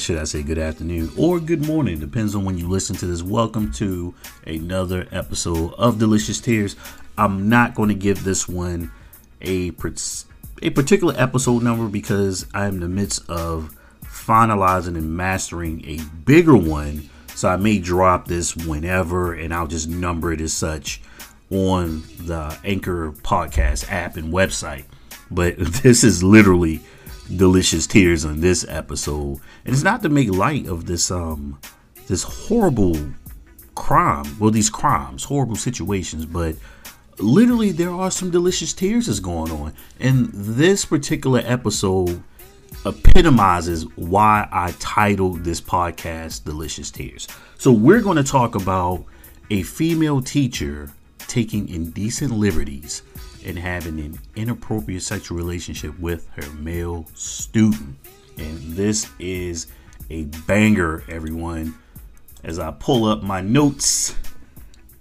Should I say good afternoon, or good morning, depends on when you listen to this. Welcome to another episode of Delicious Tears. I'm not going to give this one a, a particular episode number because I'm in the midst of finalizing and mastering a bigger one. So I may drop this whenever and I'll just number it as such on the Anchor podcast app and website. But this is literally delicious tears on this episode. And it's not to make light of this um this horrible crime. Well, these crimes, horrible situations, but literally there are some delicious tears that's going on. And this particular episode epitomizes why I titled this podcast Delicious Tears. So we're going to talk about a female teacher taking indecent liberties and having an inappropriate sexual relationship with her male student. And this is a banger, everyone. As I pull up my notes,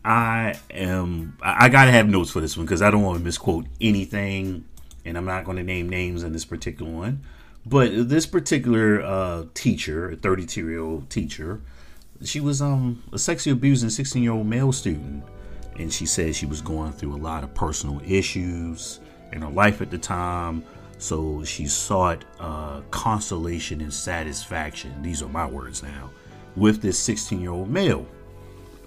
I am I gotta have notes for this one because I don't want to misquote anything, and I'm not going to name names in this particular one. But this particular uh, teacher, a 32 year old teacher, she was um a sexually abusing 16 year old male student and she said she was going through a lot of personal issues in her life at the time. So she sought uh, consolation and satisfaction. These are my words now. With this 16 year old male.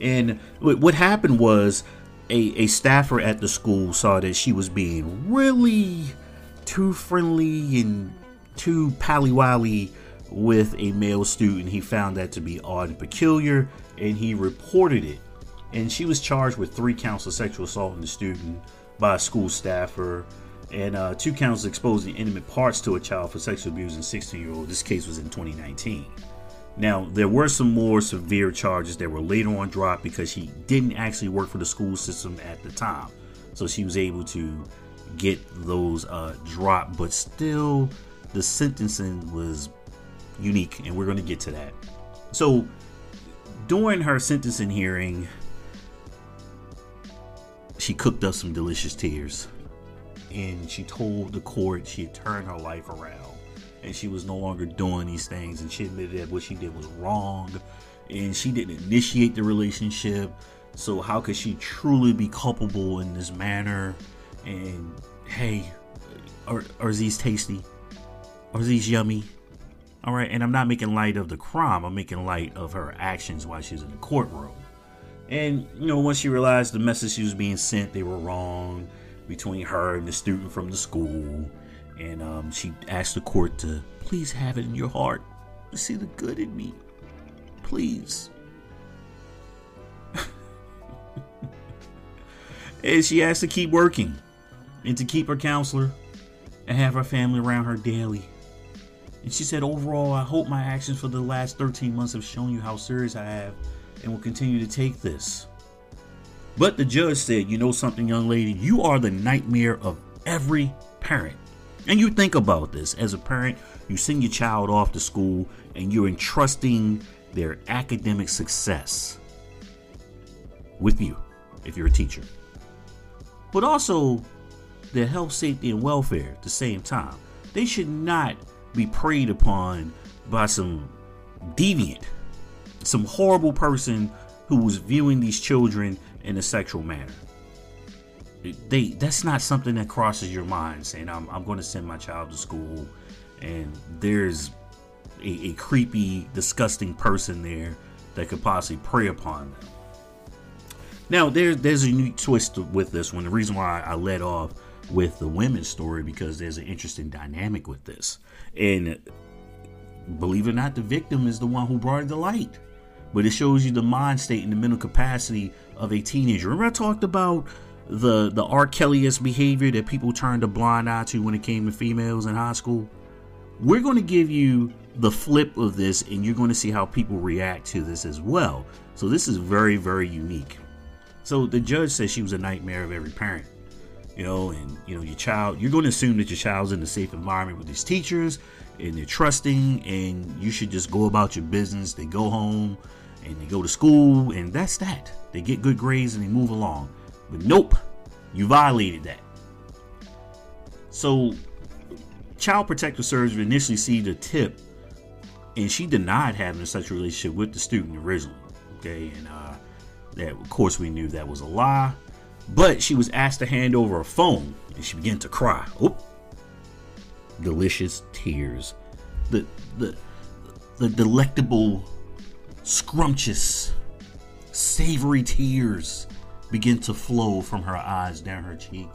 And what happened was a, a staffer at the school saw that she was being really too friendly and too pally with a male student. He found that to be odd and peculiar and he reported it and she was charged with three counts of sexual assault on the student by a school staffer and uh, two counts of exposing intimate parts to a child for sexual abuse in 16 year old. This case was in 2019. Now, there were some more severe charges that were later on dropped because she didn't actually work for the school system at the time. So she was able to get those uh, dropped, but still, the sentencing was unique, and we're going to get to that. So, during her sentencing hearing, she cooked up some delicious tears. And she told the court she had turned her life around and she was no longer doing these things and she admitted that what she did was wrong and she didn't initiate the relationship. So how could she truly be culpable in this manner? And hey are, are these tasty? Are these yummy? All right and i'm not making light of the crime. I'm making light of her actions while she's in the courtroom and, you know, once she realized the message she was being sent, they were wrong between her and the student from the school. And um, she asked the court to please have it in your heart to see the good in me. Please. and she asked to keep working and to keep her counselor and have her family around her daily. And she said, overall, I hope my actions for the last 13 months have shown you how serious I have and will continue to take this. But the judge said, You know something, young lady? You are the nightmare of every parent. And you think about this as a parent, you send your child off to school and you're entrusting their academic success with you if you're a teacher. But also their health, safety, and welfare at the same time. They should not be preyed upon by some deviant some horrible person who was viewing these children in a sexual manner. They that's not something that crosses your mind saying I'm, I'm going to send my child to school and there's a, a creepy, disgusting person there that could possibly prey upon them. Now there's there's a unique twist with this one. The reason why I led off with the women's story because there's an interesting dynamic with this. And believe it or not, the victim is the one who brought it to light but it shows you the mind state and the mental capacity of a teenager. Remember, I talked about the the R. Kelly-esque behavior that people turned a blind eye to when it came to females in high school. We're going to give you the flip of this, and you're going to see how people react to this as well. So this is very, very unique. So the judge says she was a nightmare of every parent. You know, and you know your child. You're going to assume that your child's in a safe environment with these teachers, and they're trusting, and you should just go about your business. They go home and they go to school, and that's that. They get good grades and they move along. But nope, you violated that. So Child Protective Services initially received a tip, and she denied having such a relationship with the student originally. Okay, and uh, that of course we knew that was a lie, but she was asked to hand over a phone, and she began to cry. Oop. Delicious tears, the the the delectable, scrumptious, savory tears begin to flow from her eyes down her cheek,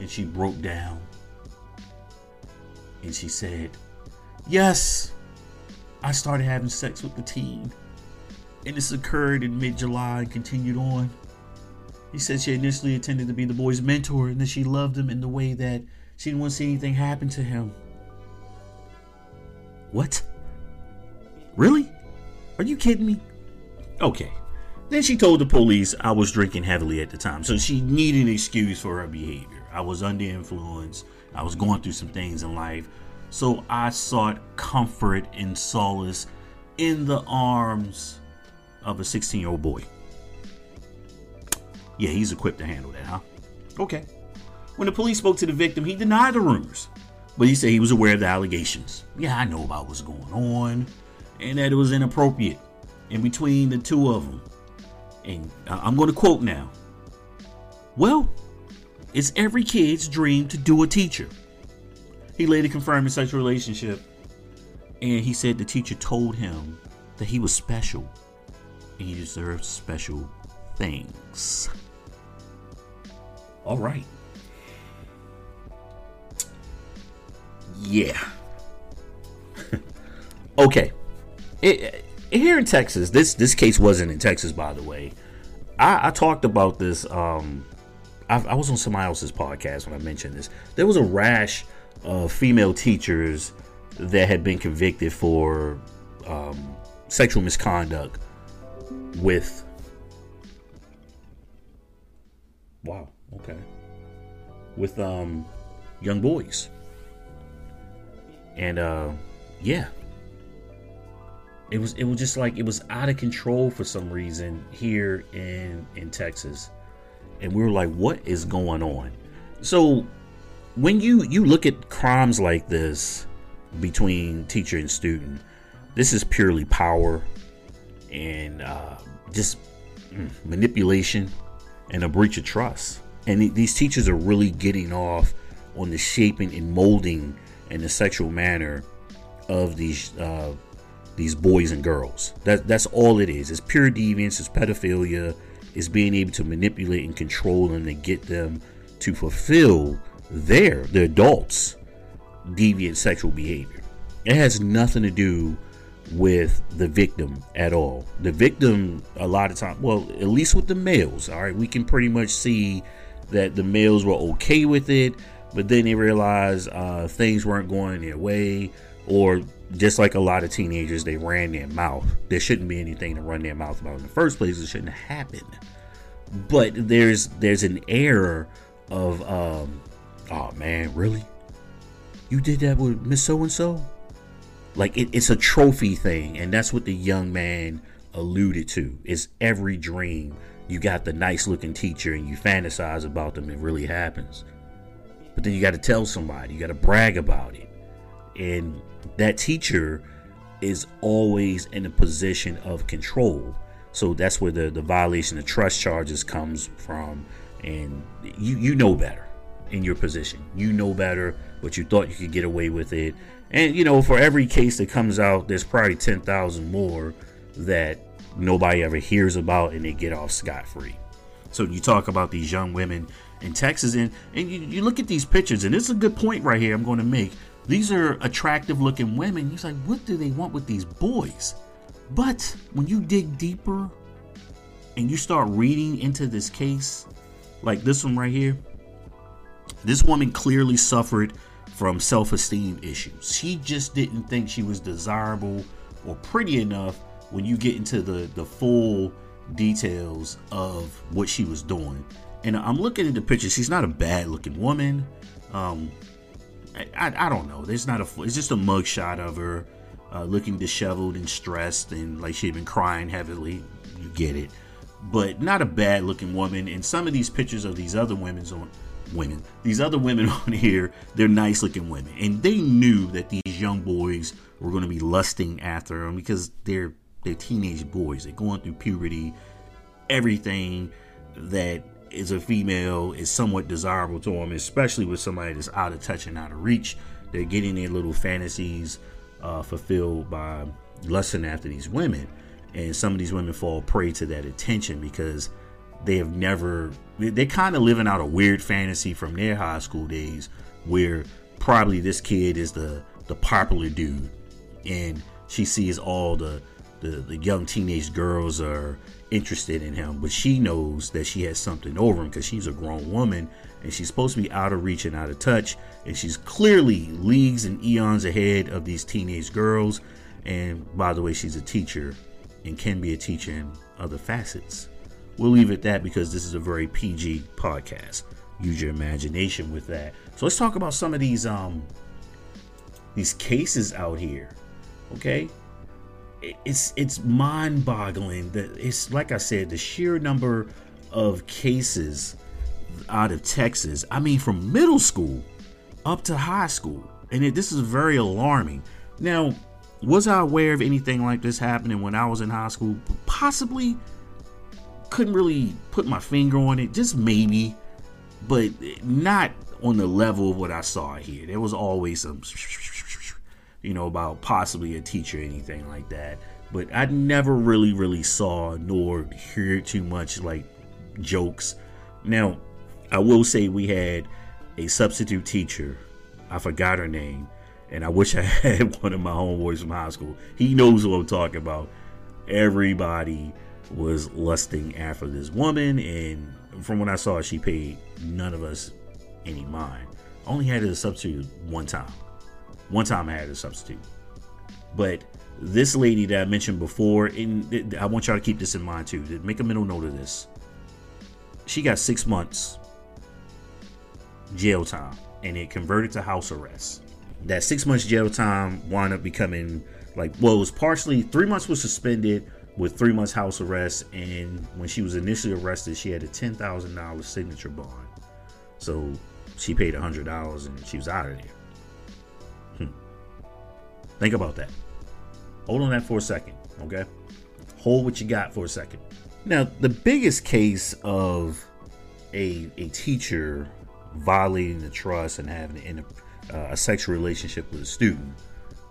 and she broke down. And she said, Yes, I started having sex with the teen. And this occurred in mid July and continued on. He said she initially intended to be the boy's mentor and that she loved him in the way that she didn't want to see anything happen to him. What? Really? Are you kidding me? Okay. Then she told the police I was drinking heavily at the time, so she needed an excuse for her behavior. I was under influence, I was going through some things in life, so I sought comfort and solace in the arms of a 16 year old boy. Yeah, he's equipped to handle that, huh? Okay. When the police spoke to the victim, he denied the rumors, but he said he was aware of the allegations. Yeah, I know about what's going on, and that it was inappropriate in between the two of them. And I'm going to quote now. Well, it's every kid's dream to do a teacher. He later confirmed his sexual relationship, and he said the teacher told him that he was special and he deserved special things. All right. Yeah. okay. It, here in Texas, this this case wasn't in Texas, by the way. I, I talked about this. Um, I, I, was on somebody else's podcast when I mentioned this. There was a rash of female teachers that had been convicted for um, sexual misconduct with. Wow. Okay. With um, young boys. And uh, yeah, it was it was just like it was out of control for some reason here in in Texas, and we were like, what is going on? So when you you look at crimes like this between teacher and student, this is purely power and uh, just mm, manipulation and a breach of trust. And these teachers are really getting off on the shaping and molding and the sexual manner of these uh, these boys and girls. That that's all it is. It's pure deviance. It's pedophilia. It's being able to manipulate and control them to get them to fulfill their the adults deviant sexual behavior. It has nothing to do with the victim at all. The victim, a lot of time, well, at least with the males, all right, we can pretty much see that the males were okay with it, but then they realized uh, things weren't going their way, or just like a lot of teenagers, they ran their mouth. There shouldn't be anything to run their mouth about in the first place. It shouldn't happen. But there's there's an air of, um, oh man, really? You did that with Miss So and So? Like it, it's a trophy thing, and that's what the young man alluded to. It's every dream. You got the nice looking teacher and you fantasize about them, it really happens. But then you got to tell somebody, you got to brag about it. And that teacher is always in a position of control. So that's where the, the violation of trust charges comes from. And you, you know better in your position. You know better, but you thought you could get away with it. And you know, for every case that comes out, there's probably 10,000 more that nobody ever hears about and they get off scot free. So you talk about these young women in Texas, and, and you, you look at these pictures, and it's a good point right here I'm going to make. These are attractive looking women. You're like, what do they want with these boys? But when you dig deeper and you start reading into this case, like this one right here, this woman clearly suffered from self esteem issues. She just didn't think she was desirable or pretty enough when you get into the, the full details of what she was doing. And I'm looking at the picture. She's not a bad looking woman. Um, I, I don't know. There's not a. It's just a mugshot of her, uh, looking disheveled and stressed, and like she'd been crying heavily. You get it, but not a bad looking woman. And some of these pictures of these other women's on women. These other women on here, they're nice looking women. And they knew that these young boys were going to be lusting after them because they're they're teenage boys. They're going through puberty. Everything that is a female is somewhat desirable to them, especially with somebody that's out of touch and out of reach. They're getting their little fantasies uh, fulfilled by lusting after these women. And some of these women fall prey to that attention because they have never, they're kind of living out a weird fantasy from their high school days where probably this kid is the, the popular dude. And she sees all the, the, the young teenage girls are interested in him, but she knows that she has something over him because she's a grown woman and she's supposed to be out of reach and out of touch. And she's clearly leagues and eons ahead of these teenage girls. And by the way, she's a teacher and can be a teacher in other facets. We'll leave it at that because this is a very PG podcast. Use your imagination with that. So let's talk about some of these um these cases out here. Okay? It's it's mind-boggling that it's like I said, the sheer number of cases out of Texas. I mean, from middle school up to high school, and it, this is very alarming. Now, was I aware of anything like this happening when I was in high school? Possibly. Couldn't really put my finger on it, just maybe, but not on the level of what I saw here. There was always some, you know, about possibly a teacher or anything like that. But I never really, really saw nor hear too much like jokes. Now, I will say we had a substitute teacher. I forgot her name and I wish I had one of my homeboys from high school. He knows what I'm talking about. Everybody was lusting after this woman, and from what I saw, she paid none of us any mind. Only had a substitute one time. One time I had a substitute. But this lady that I mentioned before, and I want y'all to keep this in mind too. Make a mental note of this. She got six months jail time, and it converted to house arrest that six months jail time wound up becoming like well it was partially three months was suspended with three months house arrest and when she was initially arrested she had a $10000 signature bond so she paid $100 and she was out of there. Think about that hold on that for a second okay hold what you got for a second now the biggest case of a, a teacher violating the trust and having an uh, a sexual relationship with a student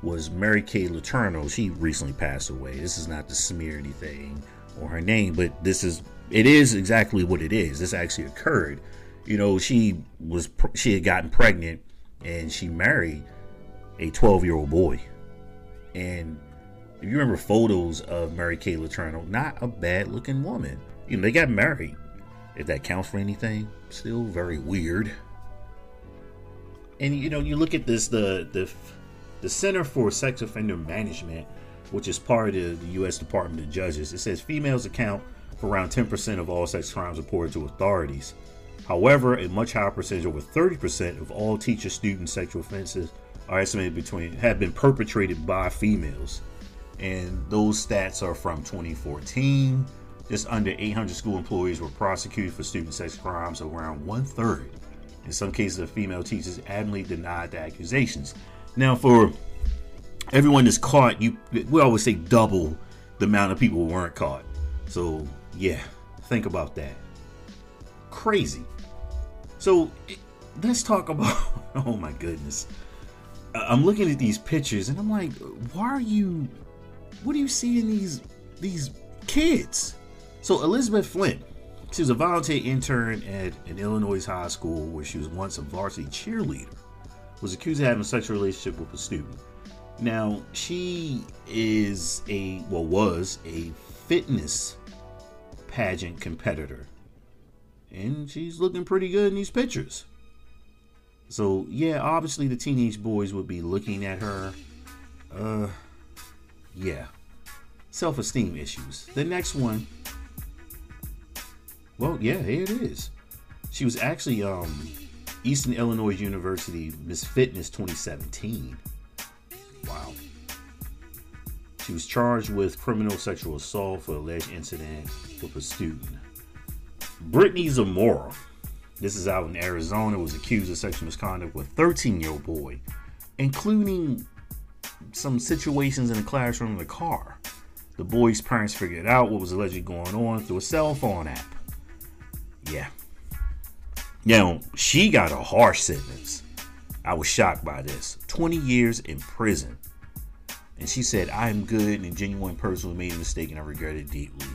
was Mary Kay Letourneau. She recently passed away. This is not to smear anything or her name, but this is it is exactly what it is. This actually occurred. You know, she was she had gotten pregnant and she married a 12 year old boy. And if you remember photos of Mary Kay Letourneau, not a bad looking woman. You know, they got married. If that counts for anything, still very weird and you know you look at this the the the Center for Sex Offender Management, which is part of the U.S. Department of Justice. It says females account for around 10% of all sex crimes reported to authorities. However, a much higher percentage, over 30% of all teacher-student sexual offenses, are estimated between have been perpetrated by females, and those stats are from 2014. Just under 800 school employees were prosecuted for student sex crimes, around one third in some cases, the female teachers adamantly denied the accusations. Now, for everyone that's caught, you we always say double the amount of people weren't caught. So yeah, think about that. Crazy. So let's talk about. Oh my goodness. I'm looking at these pictures and I'm like, why are you? What do you see in these these kids? So Elizabeth Flint, she was a volunteer intern at an Illinois high school where she was once a varsity cheerleader. Was accused of having a sexual relationship with a student. Now, she is a, well, was a fitness pageant competitor. And she's looking pretty good in these pictures. So, yeah, obviously the teenage boys would be looking at her. Uh, yeah. Self esteem issues. The next one well, yeah, here it is. She was actually um, Eastern Illinois University Miss Fitness 2017. Wow. She was charged with criminal sexual assault for alleged incident with a student. Brittany Zamora. This is out in Arizona. Was accused of sexual misconduct with a 13 year old boy, including some situations in the classroom in the car. The boy's parents figured out what was allegedly going on through a cell phone app. Yeah. Now, she got a harsh sentence. I was shocked by this 20 years in prison. And she said, I am good and a genuine person who made a mistake and I regret it deeply.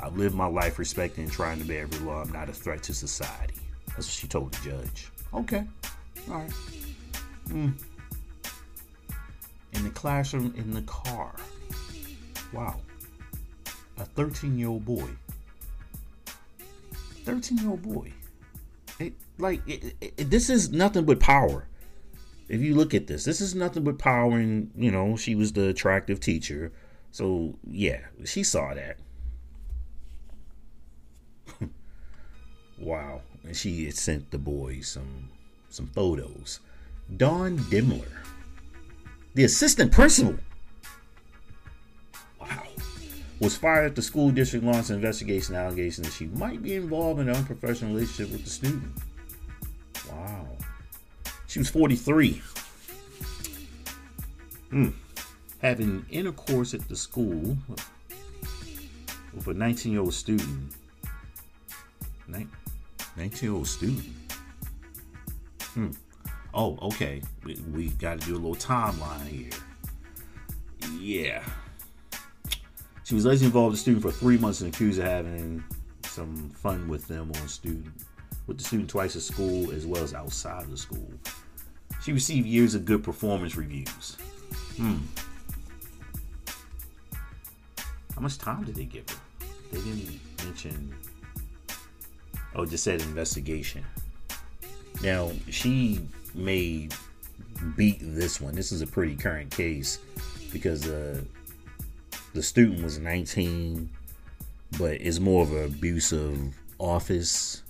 I live my life respecting and trying to obey every law. I'm not a threat to society. That's what she told the judge. Okay. All right. Mm. In the classroom, in the car. Wow. A 13 year old boy. 13 year old boy. It, like, it, it, this is nothing but power. If you look at this, this is nothing but power, and you know, she was the attractive teacher. So, yeah, she saw that. wow. And she had sent the boys some some photos. Dawn Dimler, the assistant principal, wow, was fired. The school district launched an investigation allegation that she might be involved in an unprofessional relationship with the student. Wow. She was 43. Hmm. Having intercourse at the school with a 19 year old student 19 year old student. Hmm. Oh, okay. We, we got to do a little timeline here. Yeah. She was allegedly involved with the student for three months and accused of having some fun with them on student with the student twice at school as well as outside of the school. She received years of good performance reviews. Hmm. How much time did they give her? They didn't mention Oh, just said investigation. Now, she may beat this one. This is a pretty current case because uh, the student was 19, but it's more of an abuse of office,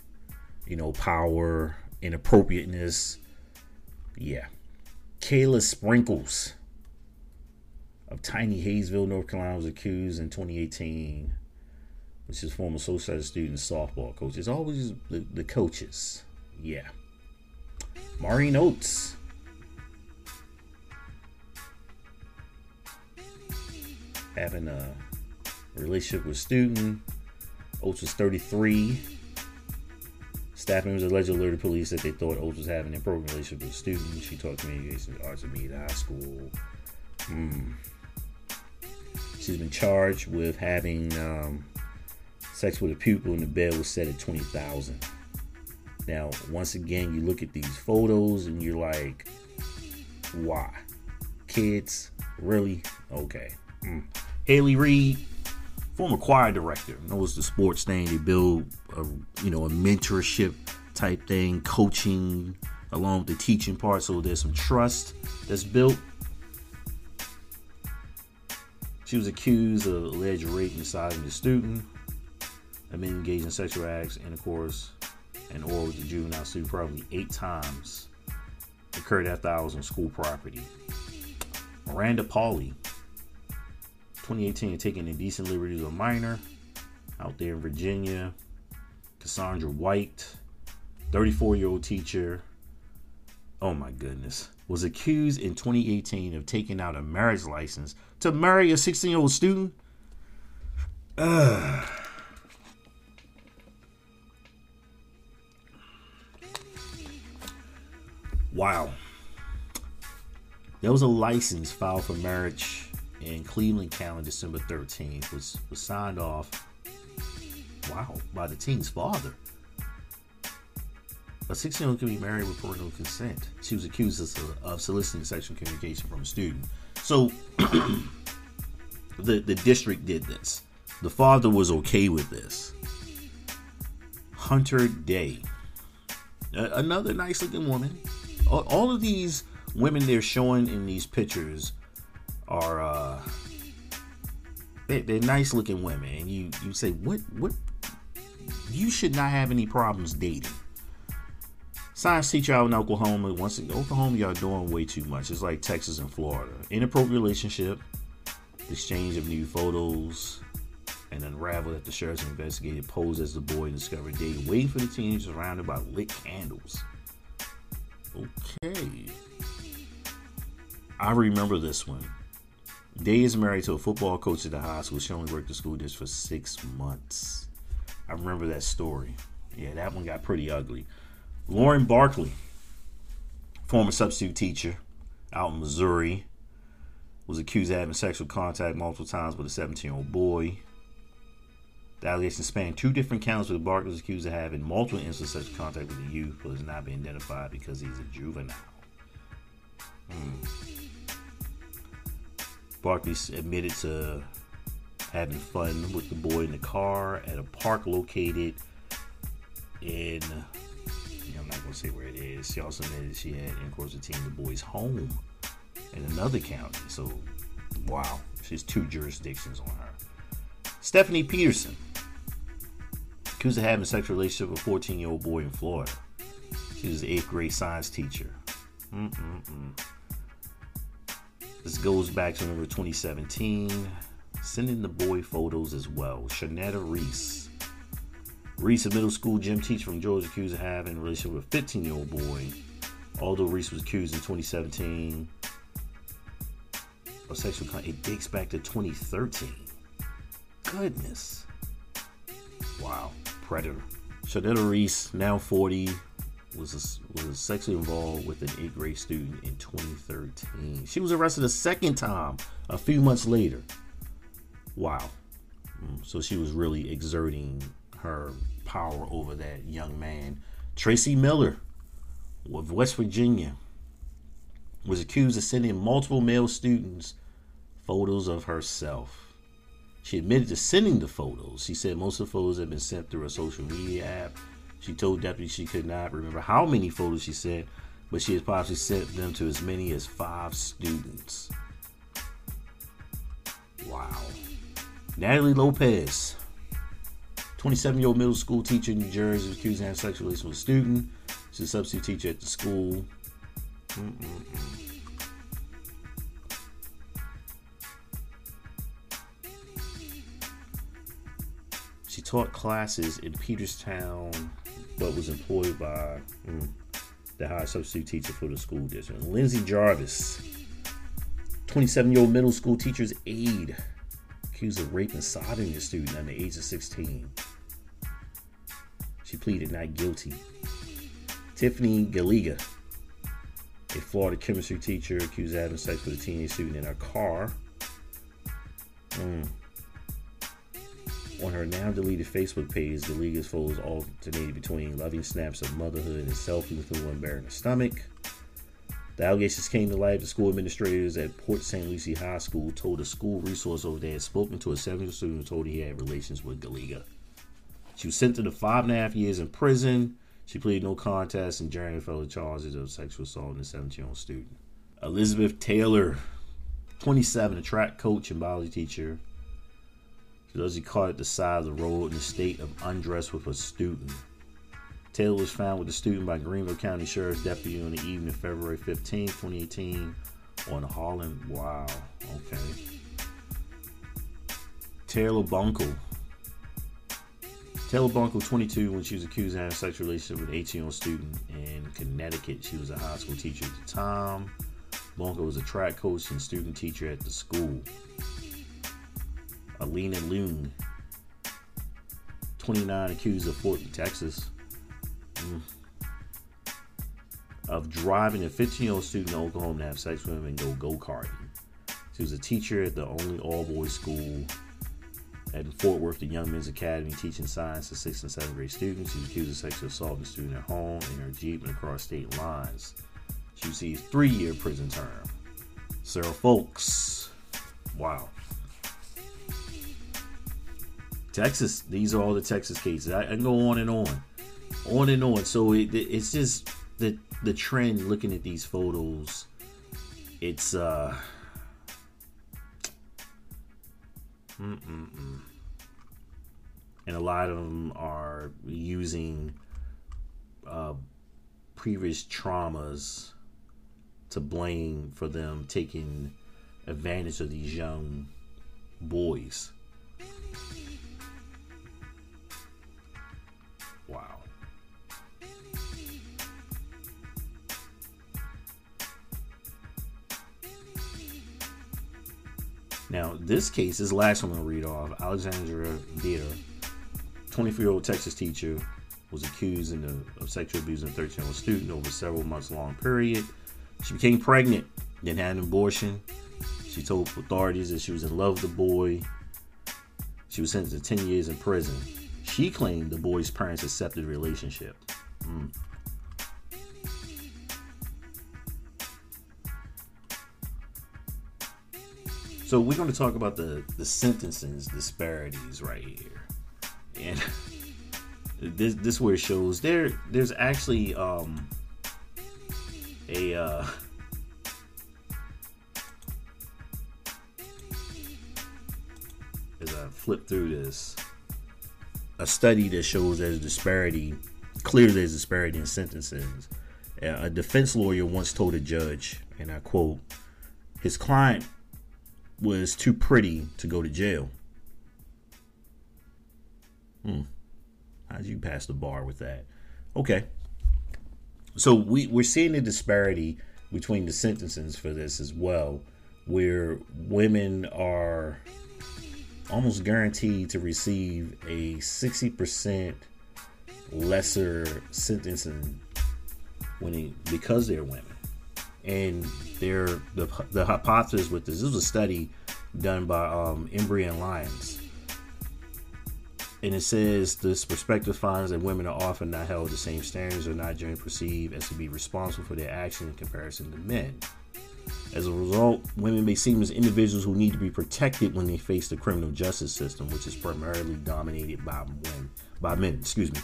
you know, power, inappropriateness. Yeah. Kayla Sprinkles of Tiny Hayesville, North Carolina, was accused in 2018 which is former social student softball coach. It's always the, the coaches. Yeah. Maureen Oates. Having a relationship with student. Oates was 33. Staff members allegedly alerted police that they thought Oates was having an inappropriate relationship with a student. She taught communication arts at Meade High School. Hmm. She's been charged with having um, Sex with a pupil in the bed was set at 20,000. Now, once again, you look at these photos and you're like, why? Kids? Really? Okay. Mm. Haley Reed, former choir director, knows the sports thing. They build a you know a mentorship type thing, coaching along with the teaching part. So there's some trust that's built. She was accused of alleged rape and assaulting the student have been engaged in sexual acts, intercourse, and or with the juvenile probably eight times. Occurred after I was on school property. Miranda Pauley, 2018, taking indecent liberties of a minor out there in Virginia. Cassandra White, 34 year old teacher. Oh my goodness. Was accused in 2018 of taking out a marriage license to marry a 16 year old student. Ugh. Wow. There was a license filed for marriage in Cleveland County December 13th, was, was signed off, wow, by the teen's father. A 16 year old can be married with parental consent. She was accused of, of soliciting sexual communication from a student. So the, the district did this. The father was okay with this. Hunter Day, another nice looking woman, all of these women they're showing in these pictures are uh they, they're nice looking women. And you you say what what? You should not have any problems dating. Science teacher out in oklahoma once in oklahoma y'all doing way too much. It's like texas and florida. Inappropriate relationship exchange of new photos and unraveled that the sheriff's investigated posed as the boy and discovered Day waiting for the teenagers surrounded by lit candles. Okay. I remember this one. Day is married to a football coach at the high school. She only worked the school district for six months. I remember that story. Yeah, that one got pretty ugly. Lauren Barkley, former substitute teacher out in Missouri, was accused of having sexual contact multiple times with a 17 year old boy. The allegations span two different counts with Barkley was accused of having multiple instances of sexual contact with the youth, but has not been identified because he's a juvenile. Hmm. Barkley admitted to having fun with the boy in the car at a park located in I'm not gonna say where it is. She also admitted she had intercourse with the boy's home in another county. So wow, she's two jurisdictions on her. Stephanie Peterson accused of having a sexual relationship with a 14 year old boy in Florida. She was an eighth grade science teacher. Mm-mm-mm. This goes back to November 2017. Sending the boy photos as well. Shanetta Reese. Reese, a middle school gym teacher from Georgia, accused of having a relationship with a 15 year old boy. Although Reese was accused in 2017 of sexual it dates back to 2013. Goodness. Wow. Predator. Shanetta Reese, now 40, was a, was sexually involved with an eighth grade student in 2013. She was arrested a second time a few months later. Wow. Mm, so she was really exerting her power over that young man. Tracy Miller of West Virginia was accused of sending multiple male students photos of herself. She admitted to sending the photos. She said most of the photos had been sent through a social media app she told deputies she could not remember how many photos she sent, but she has possibly sent them to as many as five students. Wow. Natalie Lopez, 27 year old middle school teacher in New Jersey, was accused of having sexual relations with a student. She's a substitute teacher at the school. Mm-mm-mm. Taught classes in Peterstown, but was employed by mm, the high substitute teacher for the school district. Lindsay Jarvis, 27 year old middle school teacher's aide, accused of raping sodomy a student under the age of 16. She pleaded not guilty. Tiffany Galiga, a Florida chemistry teacher, accused of having sex with a teenage student in her car. Mm. On her now deleted Facebook page, the league's photos alternated between loving snaps of motherhood and selfies with one bearing a stomach. The allegations came to light. The school administrators at Port St. Lucie High School told a school resource over there had spoken to a 17 student who told he had relations with Galiga. She was sentenced to five and a half years in prison. She pleaded no contest and Jeremy fellow charges of sexual assault in a 17 year old student. Elizabeth Taylor, 27, a track coach and biology teacher, he caught at the side of the road in a state of undress with a student. Taylor was found with the student by Greenville County Sheriff's deputy on the evening of February 15, 2018, on Harlan. Wow, okay. Taylor Bunkle. Taylor Bunkle, 22, when she was accused of having a sexual relationship with an 18 year old student in Connecticut. She was a high school teacher at the time. Bunkle was a track coach and student teacher at the school. Alina Loon, 29, accused of Fort Texas mm, of driving a 15 year old student to Oklahoma to have sex with him and go go karting. She was a teacher at the only all boys school at Fort Worth, the Young Men's Academy, teaching science to sixth and seventh grade students. She was accused of sexual assault a student at home in her Jeep and across state lines. She received three year prison term. Sarah Folks. Wow. Texas, these are all the Texas cases. I, I can go on and on, on and on. So it, it's just the the trend. Looking at these photos, it's uh, mm-mm-mm. and a lot of them are using uh, previous traumas to blame for them taking advantage of these young boys this case, this last one I'm to read off Alexandra Dieter, 24 year old Texas teacher, was accused of, of sexual abusing a 13 year old student over several months long period. She became pregnant, then had an abortion. She told authorities that she was in love with the boy. She was sentenced to 10 years in prison. She claimed the boy's parents accepted the relationship. Mm. So we're going to talk about the the sentencing disparities right here, and this this where it shows there there's actually um a uh, as I flip through this a study that shows there's disparity clearly there's disparity in sentences. A defense lawyer once told a judge, and I quote, his client was too pretty to go to jail. Hmm. How'd you pass the bar with that? Okay. So we, we're seeing a disparity between the sentences for this as well, where women are almost guaranteed to receive a 60% lesser sentencing when because they're women and they're the the hypothesis with this. This was a study done by um, Embry and Lyons, and it says this perspective finds that women are often not held the same standards or not generally perceived as to be responsible for their actions in comparison to men. As a result, women may seem as individuals who need to be protected when they face the criminal justice system, which is primarily dominated by men. By men, excuse me.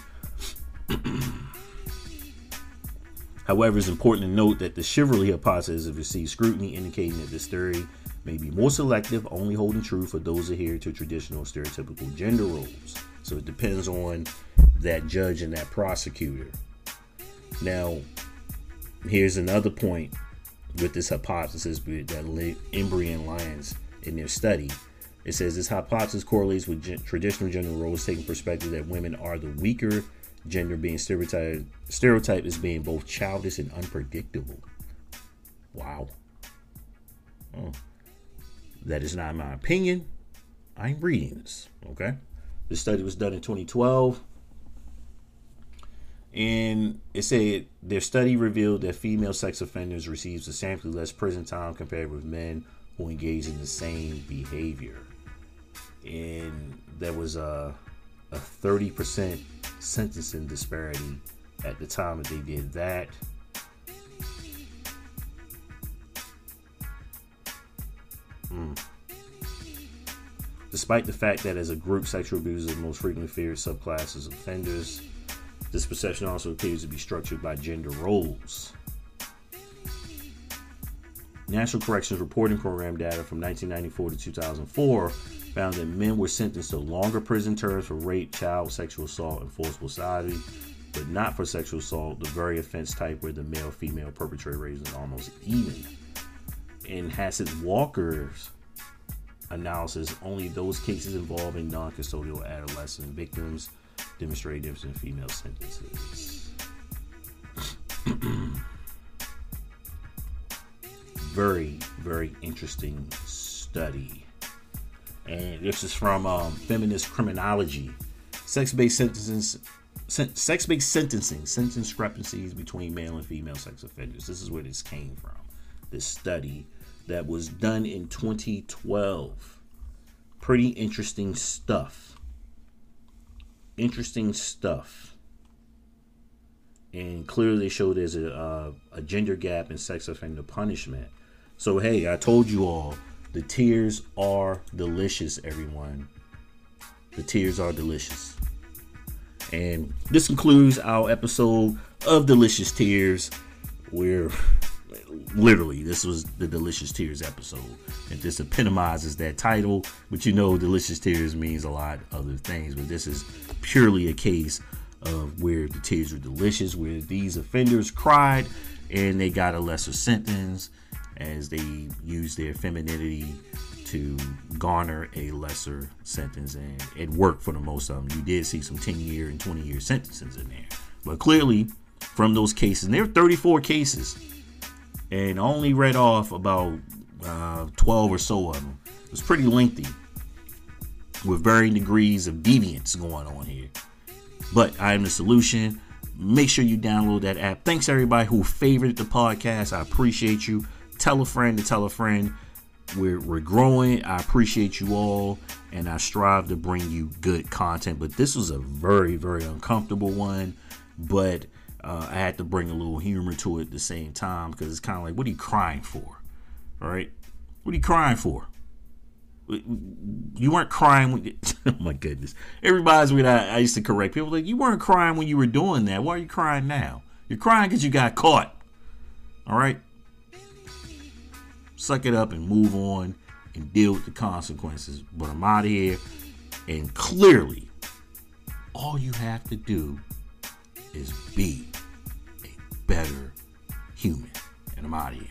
However, it's important to note that the chivalry hypothesis has received scrutiny, indicating that this theory may be more selective, only holding true for those adhere to traditional stereotypical gender roles. So it depends on that judge and that prosecutor. Now, here's another point with this hypothesis that Embry and Lyons in their study. It says this hypothesis correlates with traditional gender roles, taking perspective that women are the weaker gender being stereotyped stereotyped as being both childish and unpredictable. Wow. Oh. That is not my opinion. I'm reading this. Okay. This study was done in 2012. And it said their study revealed that female sex offenders receive substantially less prison time compared with men who engage in the same behavior. And there was a, a 30% sentencing disparity at the time that they did that. Mm. Despite the fact that as a group, sexual abuse is the most frequently feared subclasses of offenders, this perception also appears to be structured by gender roles. National Corrections Reporting Program data from 1994 to 2004 found that men were sentenced to longer prison terms for rape, child sexual assault, and forcible sodomy, but not for sexual assault, the very offense type where the male female perpetrator is almost even. In Hassett Walker's analysis, only those cases involving non custodial adolescent victims demonstrate difference in female sentences. very, very interesting study and this is from um, Feminist Criminology. Sex-based sentences, sex-based sentencing, sentence discrepancies between male and female sex offenders. This is where this came from. This study that was done in 2012. Pretty interesting stuff. Interesting stuff. And clearly, show there's a, uh, a gender gap in sex offender punishment. So, hey, I told you all the tears are delicious, everyone. The tears are delicious. And this concludes our episode of Delicious Tears. We're literally, this was the Delicious Tears episode. And this epitomizes that title, but you know, Delicious Tears means a lot of other things. But this is purely a case of where the tears were delicious, where these offenders cried and they got a lesser sentence as they use their femininity to garner a lesser sentence, and it worked for the most of them. You did see some 10 year and 20 year sentences in there, but clearly, from those cases, there are 34 cases, and only read off about uh, 12 or so of them. It was pretty lengthy with varying degrees of deviance going on here. But I am the solution. Make sure you download that app. Thanks everybody who favored the podcast. I appreciate you. Tell a friend to tell a friend. We're, we're growing. I appreciate you all, and I strive to bring you good content. But this was a very, very uncomfortable one. But uh, I had to bring a little humor to it at the same time because it's kind of like, what are you crying for? All right? What are you crying for? You weren't crying when. You, oh my goodness! Everybody's when I, I used to correct people like you weren't crying when you were doing that. Why are you crying now? You're crying because you got caught. All right. Suck it up and move on and deal with the consequences. But I'm out of here, and clearly, all you have to do is be a better human. And I'm out of here.